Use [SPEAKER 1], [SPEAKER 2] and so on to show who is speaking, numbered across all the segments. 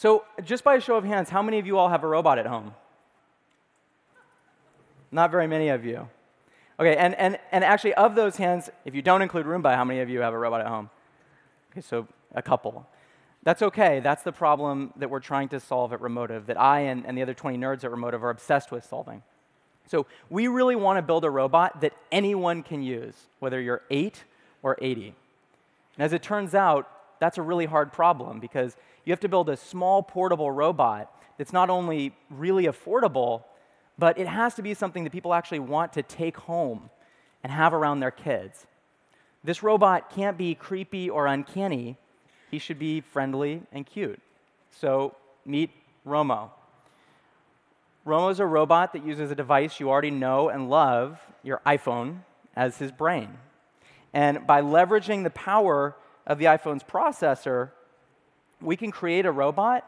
[SPEAKER 1] So, just by a show of hands, how many of you all have a robot at home? Not very many of you. Okay, and, and, and actually, of those hands, if you don't include Roomba, how many of you have a robot at home? Okay, so a couple. That's okay. That's the problem that we're trying to solve at Romotive, that I and, and the other 20 nerds at Romotive are obsessed with solving. So we really want to build a robot that anyone can use, whether you're 8 or 80. And as it turns out, that's a really hard problem because you have to build a small portable robot that's not only really affordable, but it has to be something that people actually want to take home and have around their kids. This robot can't be creepy or uncanny. He should be friendly and cute. So meet Romo. Romo is a robot that uses a device you already know and love, your iPhone, as his brain. And by leveraging the power of the iPhone's processor, we can create a robot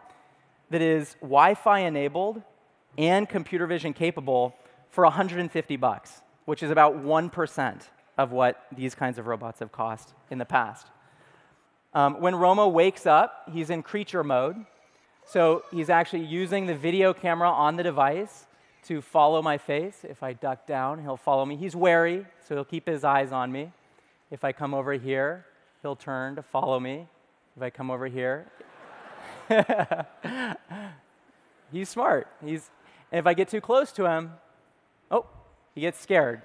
[SPEAKER 1] that is Wi-Fi enabled and computer vision capable for 150 bucks, which is about 1% of what these kinds of robots have cost in the past. Um, when Romo wakes up, he's in creature mode. So he's actually using the video camera on the device to follow my face. If I duck down, he'll follow me. He's wary, so he'll keep his eyes on me. If I come over here, he'll turn to follow me. If I come over here, he's smart. He's, and if I get too close to him, oh, he gets scared,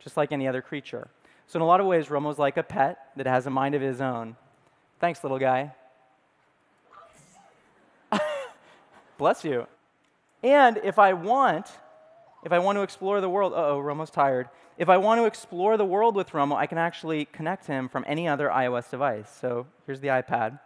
[SPEAKER 1] just like any other creature. So, in a lot of ways, Romo's like a pet that has a mind of his own. Thanks, little guy. Bless you. And if I want, if I want to explore the world, oh, Romo's tired. If I want to explore the world with Romo, I can actually connect him from any other iOS device. So here's the iPad.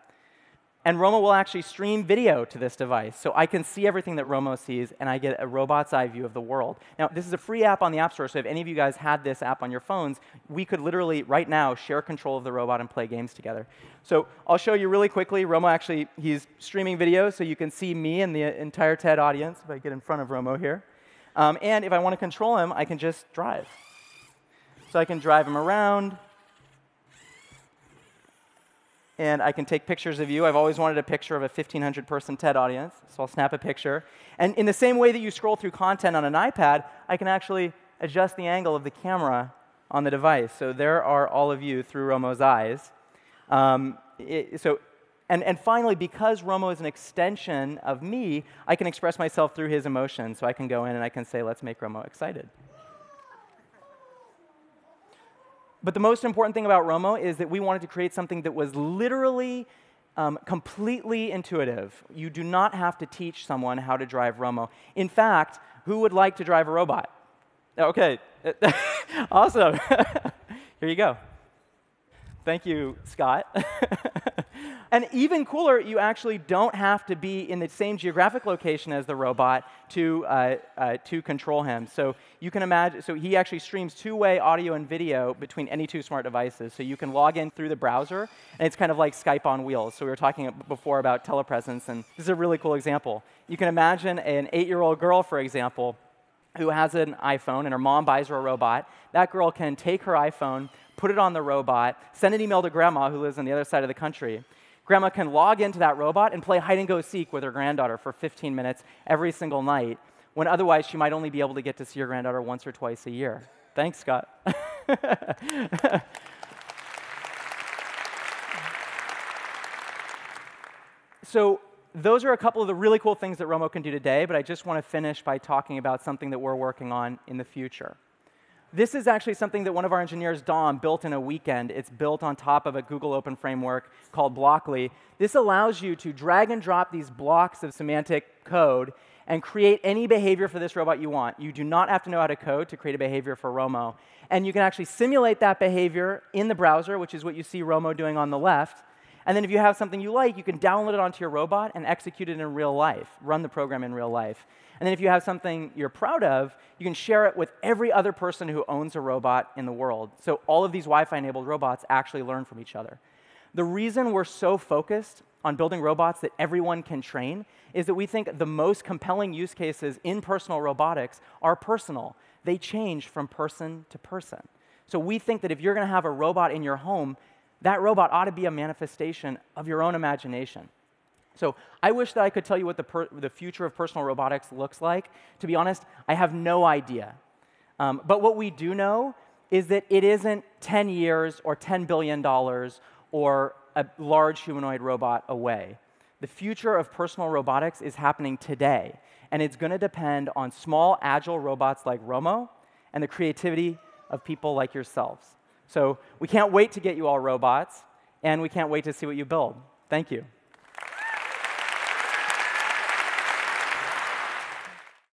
[SPEAKER 1] And Romo will actually stream video to this device. So I can see everything that Romo sees, and I get a robot's eye view of the world. Now, this is a free app on the App Store, so if any of you guys had this app on your phones, we could literally, right now, share control of the robot and play games together. So I'll show you really quickly. Romo actually, he's streaming video, so you can see me and the entire TED audience if I get in front of Romo here. Um, and if I want to control him, I can just drive. So I can drive him around and I can take pictures of you. I've always wanted a picture of a 1,500 person TED audience, so I'll snap a picture. And in the same way that you scroll through content on an iPad, I can actually adjust the angle of the camera on the device. So there are all of you through Romo's eyes. Um, it, so, and, and finally, because Romo is an extension of me, I can express myself through his emotions. So I can go in and I can say, let's make Romo excited. But the most important thing about Romo is that we wanted to create something that was literally um, completely intuitive. You do not have to teach someone how to drive Romo. In fact, who would like to drive a robot? Okay, awesome. Here you go. Thank you, Scott. And even cooler, you actually don't have to be in the same geographic location as the robot to, uh, uh, to control him. So you can imagine, so he actually streams two-way audio and video between any two smart devices. So you can log in through the browser, and it's kind of like Skype on wheels. So we were talking before about telepresence, and this is a really cool example. You can imagine an eight-year-old girl, for example, who has an iPhone and her mom buys her a robot. That girl can take her iPhone, put it on the robot, send an email to grandma who lives on the other side of the country, Grandma can log into that robot and play hide and go seek with her granddaughter for 15 minutes every single night, when otherwise she might only be able to get to see her granddaughter once or twice a year. Thanks, Scott. so, those are a couple of the really cool things that Romo can do today, but I just want to finish by talking about something that we're working on in the future. This is actually something that one of our engineers, Dom, built in a weekend. It's built on top of a Google Open framework called Blockly. This allows you to drag and drop these blocks of semantic code and create any behavior for this robot you want. You do not have to know how to code to create a behavior for Romo. And you can actually simulate that behavior in the browser, which is what you see Romo doing on the left. And then if you have something you like, you can download it onto your robot and execute it in real life, run the program in real life. And then if you have something you're proud of, you can share it with every other person who owns a robot in the world. So all of these Wi-Fi enabled robots actually learn from each other. The reason we're so focused on building robots that everyone can train is that we think the most compelling use cases in personal robotics are personal. They change from person to person. So we think that if you're going to have a robot in your home, that robot ought to be a manifestation of your own imagination. So I wish that I could tell you what the, the future of personal robotics looks like. To be honest, I have no idea. Um, but what we do know is that it isn't 10 years or $10 billion or a large humanoid robot away. The future of personal robotics is happening today, and it's going to depend on small, agile robots like Romo and the creativity of people like yourselves. So we can't wait to get you all robots, and we can't wait to see what you build. Thank you.